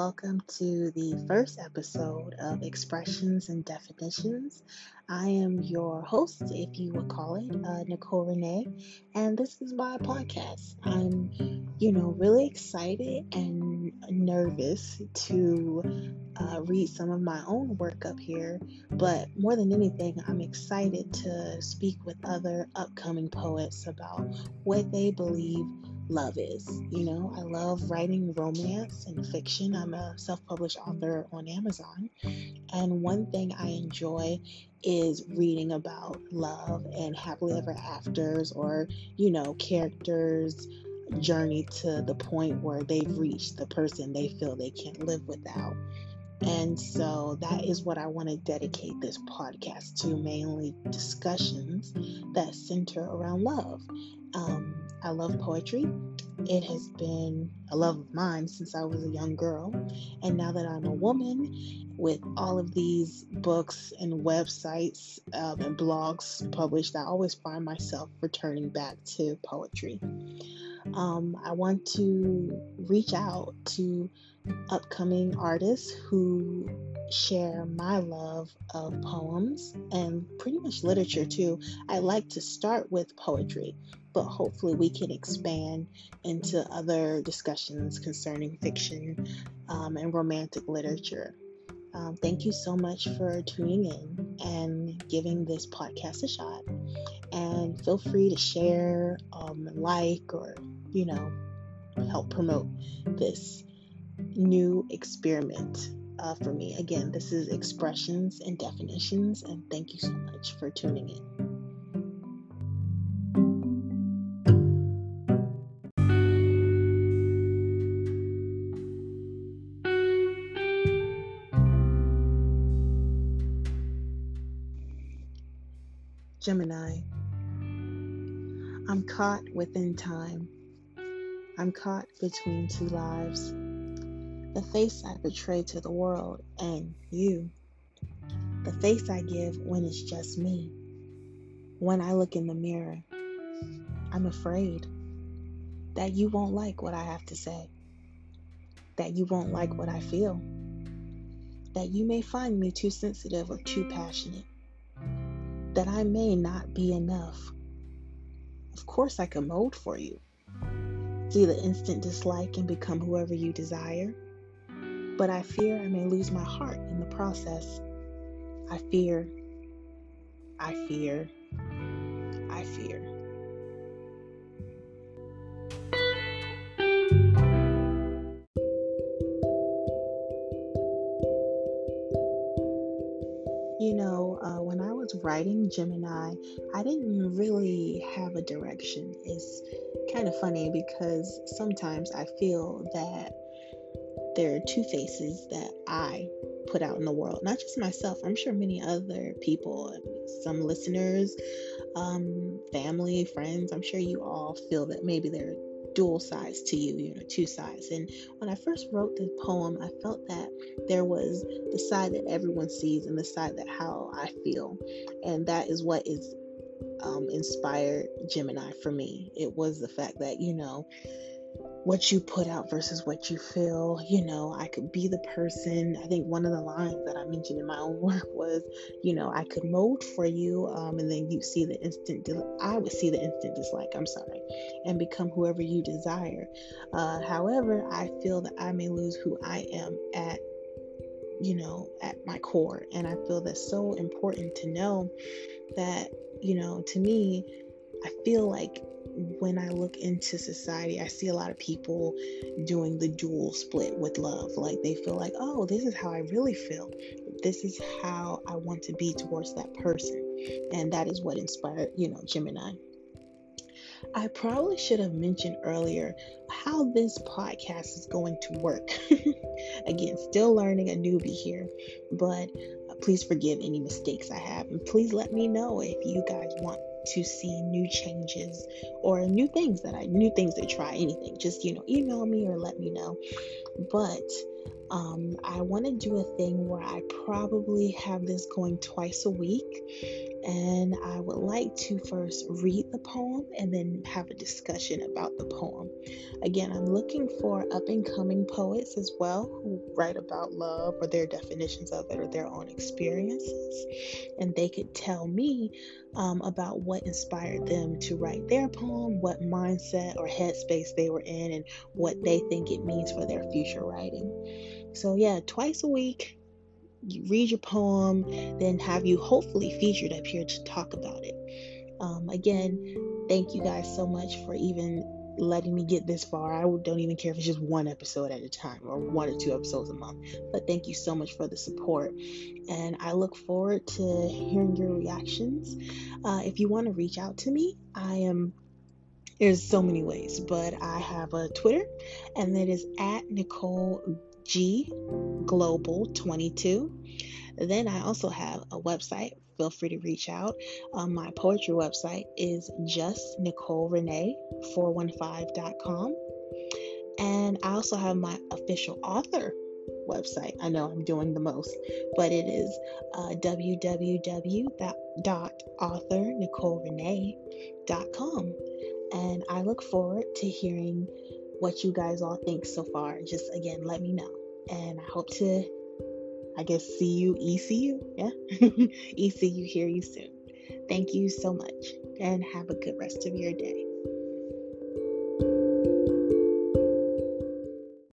welcome to the first episode of Expressions and Definitions. I am your host, if you would call it, uh, Nicole Renee, and this is my podcast. I'm, you know, really excited and nervous to uh, read some of my own work up here, but more than anything, I'm excited to speak with other upcoming poets about what they believe love is. You know, I love writing romance and fiction. I'm a self published author on Amazon. And one thing I enjoy is reading about love and happily ever afters or, you know, characters journey to the point where they've reached the person they feel they can't live without. And so that is what I want to dedicate this podcast to mainly discussions that center around love. Um, I love poetry. It has been a love of mine since I was a young girl. And now that I'm a woman, with all of these books and websites um, and blogs published, I always find myself returning back to poetry. Um, I want to reach out to upcoming artists who share my love of poems and pretty much literature too. I like to start with poetry, but hopefully we can expand into other discussions concerning fiction um, and romantic literature. Um, thank you so much for tuning in and giving this podcast a shot. And feel free to share, um, like, or, you know, help promote this new experiment uh, for me. Again, this is expressions and definitions, and thank you so much for tuning in. Gemini. I'm caught within time. I'm caught between two lives the face I betray to the world and you, the face I give when it's just me. When I look in the mirror, I'm afraid that you won't like what I have to say, that you won't like what I feel, that you may find me too sensitive or too passionate, that I may not be enough. Of course, I can mold for you. See the instant dislike and become whoever you desire but I fear I may lose my heart in the process. I fear, I fear, I fear. You know, was writing Gemini, I didn't really have a direction. It's kind of funny because sometimes I feel that there are two faces that I put out in the world, not just myself. I'm sure many other people, some listeners, um, family, friends, I'm sure you all feel that maybe there are dual sides to you, you know, two sides. And when I first wrote the poem, I felt that there was the side that everyone sees and the side that how I feel. And that is what is um, inspired Gemini for me. It was the fact that, you know, what you put out versus what you feel. You know, I could be the person. I think one of the lines that I mentioned in my own work was, you know, I could mold for you, um, and then you see the instant. I would see the instant dislike. I'm sorry, and become whoever you desire. Uh, however, I feel that I may lose who I am at you know, at my core. And I feel that's so important to know that, you know, to me, I feel like when I look into society, I see a lot of people doing the dual split with love. Like they feel like, oh, this is how I really feel. This is how I want to be towards that person. And that is what inspired, you know, Gemini. I probably should have mentioned earlier how this podcast is going to work. Again, still learning a newbie here, but uh, please forgive any mistakes I have. And please let me know if you guys want to see new changes or new things that I new things to try anything. Just you know email me or let me know. But Um, I want to do a thing where I probably have this going twice a week and I would like to first read the poem and then have a discussion about the poem. Again, I'm looking for up and coming poets as well who write about love or their definitions of it or their own experiences, and they could tell me um, about what inspired them to write their poem, what mindset or headspace they were in, and what they think it means for their future writing. So, yeah, twice a week, you read your poem, then have you hopefully featured up here to talk about it. Um, again, thank you guys so much for even letting me get this far. I don't even care if it's just one episode at a time or one or two episodes a month. But thank you so much for the support. And I look forward to hearing your reactions. Uh, if you want to reach out to me, I am. There's so many ways, but I have a Twitter, and that is at Nicole G Global 22. Then I also have a website. Feel free to reach out. Um, my poetry website is just Nicole Renee 415.com. And I also have my official author website. I know I'm doing the most, but it is uh. And I look forward to hearing what you guys all think so far. Just again, let me know and I hope to, I guess, see you, ECU, yeah, ECU, hear you soon. Thank you so much, and have a good rest of your day.